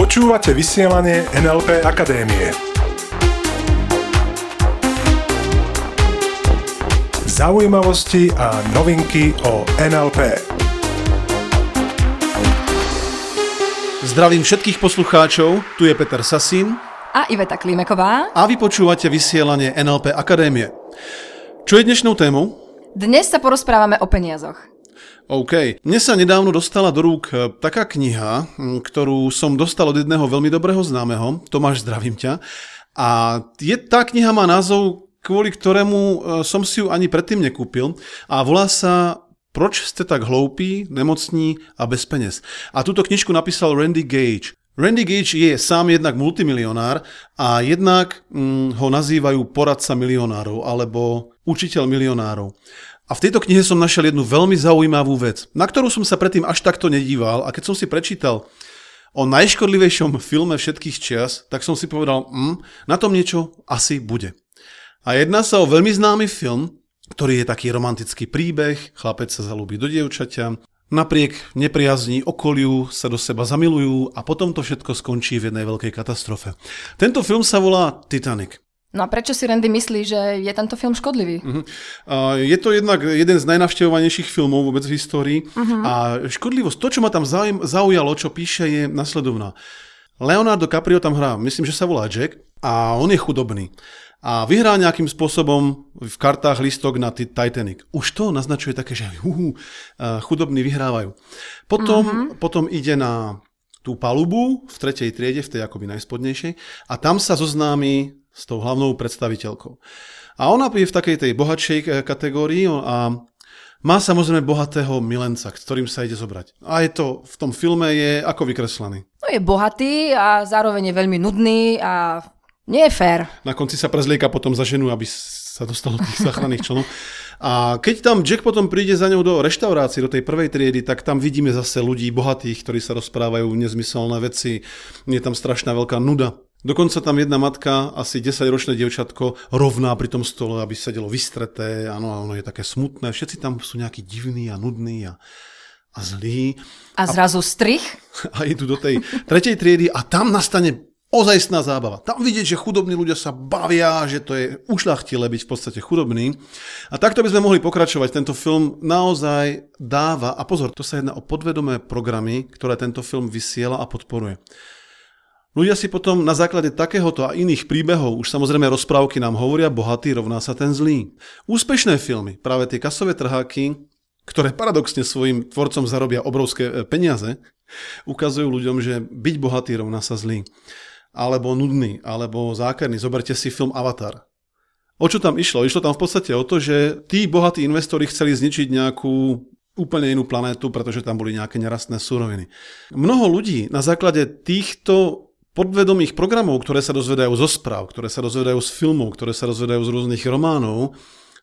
Počúvate vysielanie NLP Akadémie. Zaujímavosti a novinky o NLP. Zdravím všetkých poslucháčov, tu je Peter Sasín a Iveta Klimeková. a vy počúvate vysielanie NLP Akadémie. Čo je dnešnou témou? Dnes sa porozprávame o peniazoch. OK. Mne sa nedávno dostala do rúk e, taká kniha, ktorú som dostal od jedného veľmi dobrého známeho, Tomáš, zdravím ťa. A je, tá kniha má názov, kvôli ktorému e, som si ju ani predtým nekúpil a volá sa Proč ste tak hloupí, nemocní a bez peněz. A túto knižku napísal Randy Gage. Randy Gage je sám jednak multimilionár a jednak hm, ho nazývajú poradca milionárov alebo učiteľ milionárov. A v tejto knihe som našiel jednu veľmi zaujímavú vec, na ktorú som sa predtým až takto nedíval a keď som si prečítal o najškodlivejšom filme všetkých čias, tak som si povedal, hm, na tom niečo asi bude. A jedná sa o veľmi známy film, ktorý je taký romantický príbeh, chlapec sa zalúbi do dievčaťa, napriek nepriazní okoliu sa do seba zamilujú a potom to všetko skončí v jednej veľkej katastrofe. Tento film sa volá Titanic. No a prečo si Randy myslí, že je tento film škodlivý? Uh-huh. A je to jednak jeden z najnavštevovanejších filmov vôbec v histórii uh-huh. a škodlivosť, to, čo ma tam zaujalo, čo píše, je nasledovná. Leonardo Caprio tam hrá, myslím, že sa volá Jack a on je chudobný a vyhrá nejakým spôsobom v kartách listok na Titanic. Už to naznačuje také, že uh, chudobní vyhrávajú. Potom, uh-huh. potom ide na tú palubu v tretej triede, v tej akoby najspodnejšej a tam sa zoznámi s tou hlavnou predstaviteľkou. A ona je v takej tej bohatšej eh, kategórii a má samozrejme bohatého milenca, ktorým sa ide zobrať. A je to v tom filme je ako vykreslený. No je bohatý a zároveň je veľmi nudný a nie je fér. Na konci sa prezlieka potom za ženu, aby sa dostalo tých záchranných členov. A keď tam Jack potom príde za ňou do reštaurácie, do tej prvej triedy, tak tam vidíme zase ľudí bohatých, ktorí sa rozprávajú nezmyselné veci. Je tam strašná veľká nuda. Dokonca tam jedna matka, asi 10-ročné dievčatko, rovná pri tom stole, aby sedelo vystreté, áno, a ono je také smutné. Všetci tam sú nejakí divní a nudní a, a zlí. A zrazu strich. A idú do tej tretej triedy a tam nastane ozajstná zábava. Tam vidieť, že chudobní ľudia sa bavia, že to je ušľachtilé byť v podstate chudobný. A takto by sme mohli pokračovať. Tento film naozaj dáva, a pozor, to sa jedná o podvedomé programy, ktoré tento film vysiela a podporuje. Ľudia si potom na základe takéhoto a iných príbehov, už samozrejme rozprávky nám hovoria, bohatý rovná sa ten zlý. Úspešné filmy, práve tie kasové trháky, ktoré paradoxne svojim tvorcom zarobia obrovské e, peniaze, ukazujú ľuďom, že byť bohatý rovná sa zlý alebo nudný, alebo zákerný. Zoberte si film Avatar. O čo tam išlo? Išlo tam v podstate o to, že tí bohatí investori chceli zničiť nejakú úplne inú planétu, pretože tam boli nejaké nerastné suroviny. Mnoho ľudí na základe týchto podvedomých programov, ktoré sa dozvedajú zo správ, ktoré sa dozvedajú z filmov, ktoré sa dozvedajú z rôznych románov,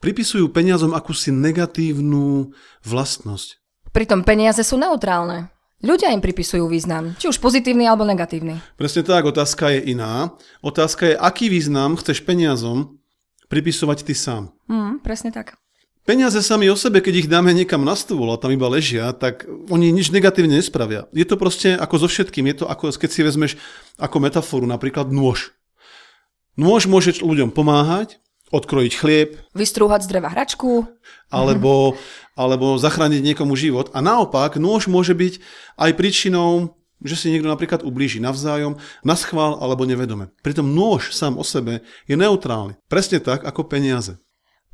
pripisujú peniazom akúsi negatívnu vlastnosť. Pritom peniaze sú neutrálne. Ľudia im pripisujú význam, či už pozitívny alebo negatívny. Presne tak, otázka je iná. Otázka je, aký význam chceš peniazom pripisovať ty sám. Mm, presne tak. Peniaze sami o sebe, keď ich dáme niekam na stôl a tam iba ležia, tak oni nič negatívne nespravia. Je to proste ako so všetkým. Je to ako, keď si vezmeš ako metaforu napríklad nôž. Nôž môže ľuďom pomáhať, odkrojiť chlieb. Vystrúhať z dreva hračku. Alebo, alebo zachrániť niekomu život. A naopak, nôž môže byť aj príčinou, že si niekto napríklad ublíži navzájom, na schvál alebo nevedome. Pritom nôž sám o sebe je neutrálny. Presne tak ako peniaze.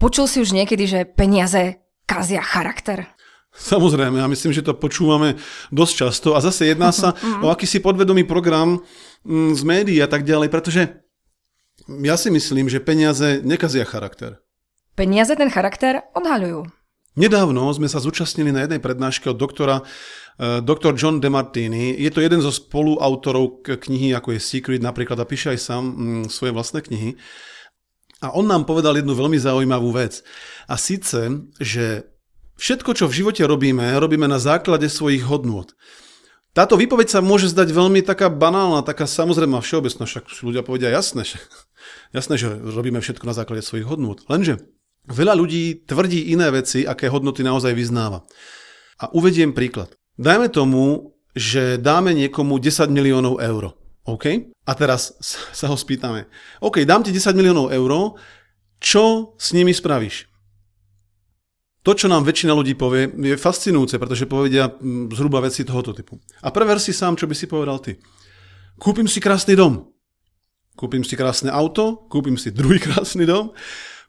Počul si už niekedy, že peniaze kazia charakter? Samozrejme, ja myslím, že to počúvame dosť často a zase jedná sa o akýsi podvedomý program mm, z médií a tak ďalej, pretože ja si myslím, že peniaze nekazia charakter. Peniaze ten charakter odhaľujú. Nedávno sme sa zúčastnili na jednej prednáške od doktora uh, doktor John DeMartini. Je to jeden zo spoluautorov knihy, ako je Secret napríklad a píše aj sám mm, svoje vlastné knihy. A on nám povedal jednu veľmi zaujímavú vec. A síce, že všetko, čo v živote robíme, robíme na základe svojich hodnôt. Táto výpoveď sa môže zdať veľmi taká banálna, taká samozrejmá všeobecná, však ľudia povedia jasné, že, jasné, že robíme všetko na základe svojich hodnôt. Lenže veľa ľudí tvrdí iné veci, aké hodnoty naozaj vyznáva. A uvediem príklad. Dajme tomu, že dáme niekomu 10 miliónov eur. OK? A teraz sa ho spýtame. OK, dám ti 10 miliónov eur, čo s nimi spravíš? To, čo nám väčšina ľudí povie, je fascinujúce, pretože povedia mm, zhruba veci tohoto typu. A prever si sám, čo by si povedal ty. Kúpim si krásny dom. Kúpim si krásne auto, kúpim si druhý krásny dom,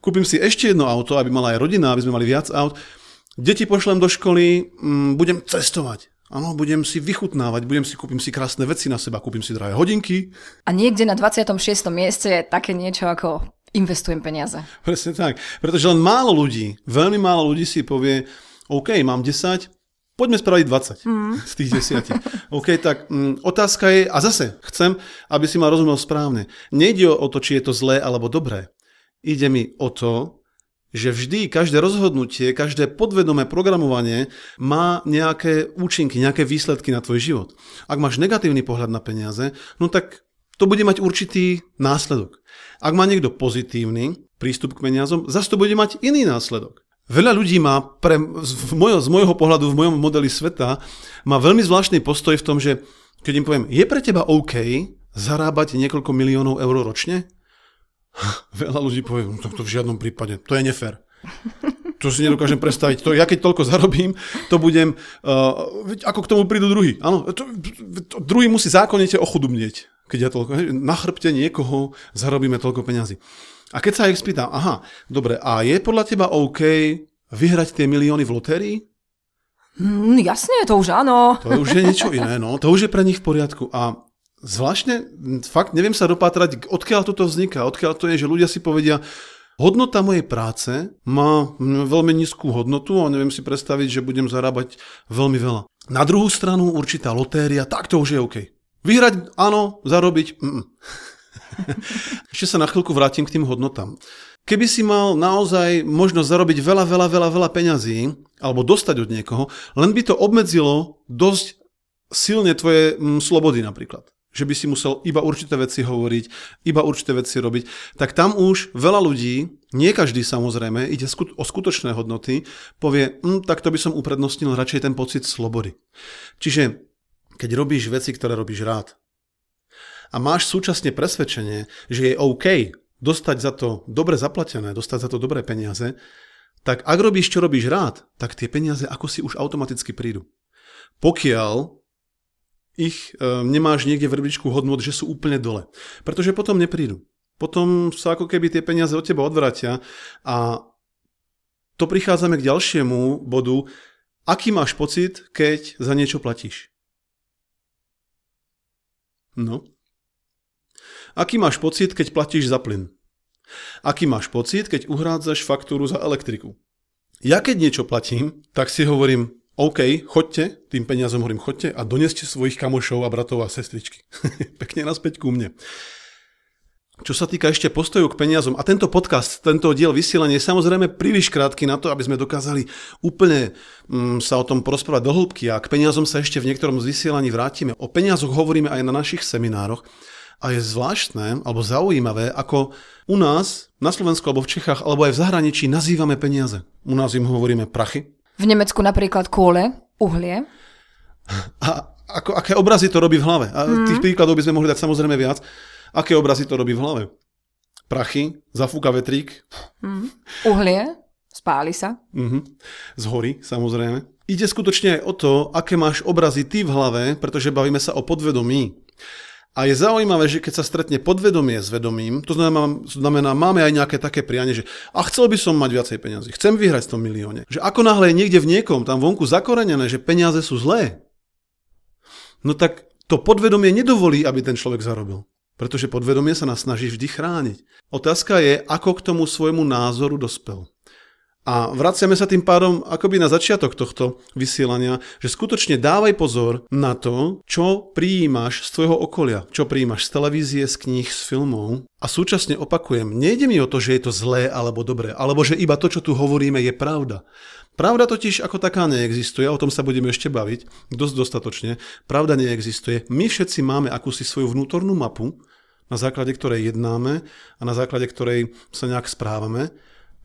kúpim si ešte jedno auto, aby mala aj rodina, aby sme mali viac aut. Deti pošlem do školy, mm, budem cestovať. Áno, budem si vychutnávať, budem si, kúpim si krásne veci na seba, kúpim si drahé hodinky. A niekde na 26. mieste je také niečo ako investujem peniaze. Presne tak. Pretože len málo ľudí, veľmi málo ľudí si povie, OK, mám 10, poďme spraviť 20 mm. z tých 10. OK, tak mm, otázka je, a zase chcem, aby si ma rozumel správne. Nejde o to, či je to zlé alebo dobré. Ide mi o to, že vždy každé rozhodnutie, každé podvedomé programovanie má nejaké účinky, nejaké výsledky na tvoj život. Ak máš negatívny pohľad na peniaze, no tak to bude mať určitý následok. Ak má niekto pozitívny prístup k peniazom, zase to bude mať iný následok. Veľa ľudí má, pre, z, mojo, z môjho pohľadu, v mojom modeli sveta, má veľmi zvláštny postoj v tom, že keď im poviem, je pre teba OK zarábať niekoľko miliónov eur ročne? Veľa ľudí povie, no to v žiadnom prípade, to je nefér. To si nedokážem predstaviť. To, ja keď toľko zarobím, to budem, uh, ako k tomu prídu druhý. Áno, to, to, druhý musí zákonite ochudobnieť keď ja toľko, na chrbte niekoho zarobíme toľko peňazí. A keď sa ich spýtam, aha, dobre, a je podľa teba OK vyhrať tie milióny v lotérii? Mm, jasne, to už áno. To už je niečo iné, no. To už je pre nich v poriadku. A zvláštne, fakt neviem sa dopátrať, odkiaľ toto vzniká, odkiaľ to je, že ľudia si povedia, hodnota mojej práce má veľmi nízku hodnotu a neviem si predstaviť, že budem zarábať veľmi veľa. Na druhú stranu určitá lotéria, tak to už je OK. Vyhrať áno, zarobiť mm. Ešte sa na chvíľku vrátim k tým hodnotám. Keby si mal naozaj možnosť zarobiť veľa, veľa, veľa, veľa peňazí, alebo dostať od niekoho, len by to obmedzilo dosť silne tvoje mm, slobody napríklad. Že by si musel iba určité veci hovoriť, iba určité veci robiť. Tak tam už veľa ľudí, nie každý samozrejme, ide o skutočné hodnoty, povie, hm, tak to by som uprednostnil radšej ten pocit slobody. Čiže keď robíš veci, ktoré robíš rád a máš súčasne presvedčenie, že je OK dostať za to dobre zaplatené, dostať za to dobré peniaze, tak ak robíš, čo robíš rád, tak tie peniaze ako si už automaticky prídu. Pokiaľ ich e, nemáš niekde v rebríčku hodnot, že sú úplne dole. Pretože potom neprídu. Potom sa ako keby tie peniaze od teba odvratia a to prichádzame k ďalšiemu bodu. Aký máš pocit, keď za niečo platíš? No. Aký máš pocit, keď platíš za plyn? Aký máš pocit, keď uhrádzaš faktúru za elektriku? Ja keď niečo platím, tak si hovorím, OK, chodte, tým peniazom hovorím, chodte a doneste svojich kamošov a bratov a sestričky. Pekne naspäť ku mne. Čo sa týka ešte postojov k peniazom, a tento podcast, tento diel vysielania je samozrejme príliš krátky na to, aby sme dokázali úplne mm, sa o tom porozprávať do hĺbky a k peniazom sa ešte v niektorom z vysielaní vrátime. O peniazoch hovoríme aj na našich seminároch a je zvláštne alebo zaujímavé, ako u nás, na Slovensku alebo v Čechách, alebo aj v zahraničí nazývame peniaze. U nás im hovoríme prachy. V Nemecku napríklad kôle, uhlie. A ako, aké obrazy to robí v hlave. A mm. tých príkladov by sme mohli dať samozrejme viac. Aké obrazy to robí v hlave? Prachy, zafúka vetrík. Mm. Uhlie, spáli sa. Mm-hmm. Z hory, samozrejme. Ide skutočne aj o to, aké máš obrazy ty v hlave, pretože bavíme sa o podvedomí. A je zaujímavé, že keď sa stretne podvedomie s vedomím, to znamená, znamená, máme aj nejaké také prianie, že a chcel by som mať viacej peniazy, chcem vyhrať v tom milióne. Že ako náhle je niekde v niekom tam vonku zakorenené, že peniaze sú zlé, no tak to podvedomie nedovolí, aby ten človek zarobil. Pretože podvedomie sa nás snaží vždy chrániť. Otázka je, ako k tomu svojmu názoru dospel. A vraciame sa tým pádom akoby na začiatok tohto vysielania, že skutočne dávaj pozor na to, čo prijímaš z tvojho okolia, čo prijímaš z televízie, z kníh, z filmov. A súčasne opakujem, nejde mi o to, že je to zlé alebo dobré, alebo že iba to, čo tu hovoríme, je pravda. Pravda totiž ako taká neexistuje, o tom sa budeme ešte baviť dosť dostatočne. Pravda neexistuje. My všetci máme akúsi svoju vnútornú mapu, na základe ktorej jednáme a na základe ktorej sa nejak správame.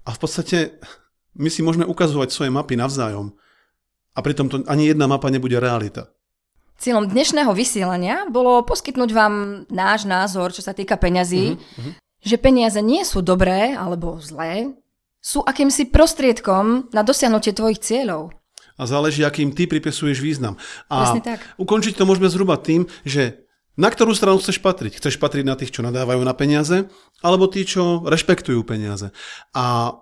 A v podstate my si môžeme ukazovať svoje mapy navzájom, A pritom to ani jedna mapa nebude realita. Cieľom dnešného vysielania bolo poskytnúť vám náš názor, čo sa týka peňazí, uh-huh. že peniaze nie sú dobré alebo zlé, sú akýmsi prostriedkom na dosiahnutie tvojich cieľov. A záleží, akým ty pripisuješ význam. A Presne tak. ukončiť to môžeme zhruba tým, že na ktorú stranu chceš patriť? Chceš patriť na tých, čo nadávajú na peniaze, alebo tí, čo rešpektujú peniaze. A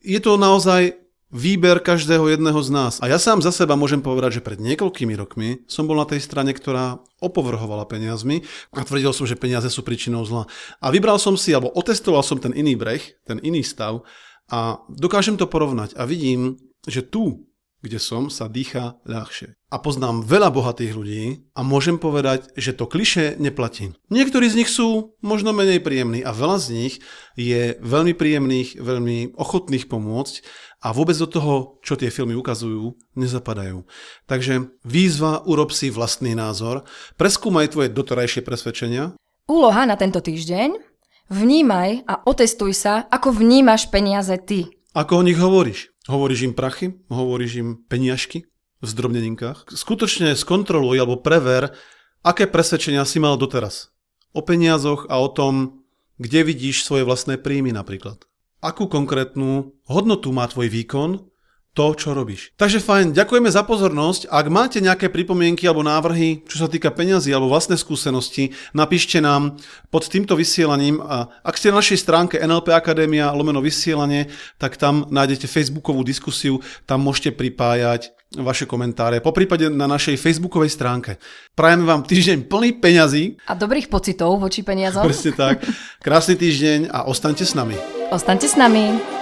je to naozaj výber každého jedného z nás. A ja sám za seba môžem povedať, že pred niekoľkými rokmi som bol na tej strane, ktorá opovrhovala peniazmi a tvrdil som, že peniaze sú príčinou zla. A vybral som si, alebo otestoval som ten iný breh, ten iný stav a dokážem to porovnať a vidím, že tu, kde som, sa dýcha ľahšie. A poznám veľa bohatých ľudí a môžem povedať, že to kliše neplatí. Niektorí z nich sú možno menej príjemní a veľa z nich je veľmi príjemných, veľmi ochotných pomôcť a vôbec do toho, čo tie filmy ukazujú, nezapadajú. Takže výzva, urob si vlastný názor, preskúmaj tvoje doterajšie presvedčenia. Úloha na tento týždeň. Vnímaj a otestuj sa, ako vnímaš peniaze ty. Ako o nich hovoríš? Hovoríš im prachy? Hovoríš im peniažky v zdrobneninkách? Skutočne skontroluj alebo prever, aké presvedčenia si mal doteraz. O peniazoch a o tom, kde vidíš svoje vlastné príjmy napríklad. Akú konkrétnu hodnotu má tvoj výkon to, čo robíš. Takže fajn, ďakujeme za pozornosť. Ak máte nejaké pripomienky alebo návrhy, čo sa týka peňazí alebo vlastné skúsenosti, napíšte nám pod týmto vysielaním. A ak ste na našej stránke NLP Akadémia lomeno vysielanie, tak tam nájdete facebookovú diskusiu, tam môžete pripájať vaše komentáre, po prípade na našej facebookovej stránke. Prajeme vám týždeň plný peňazí. A dobrých pocitov voči peniazom. Presne tak. Krásny týždeň a ostaňte s nami. Ostaňte s nami.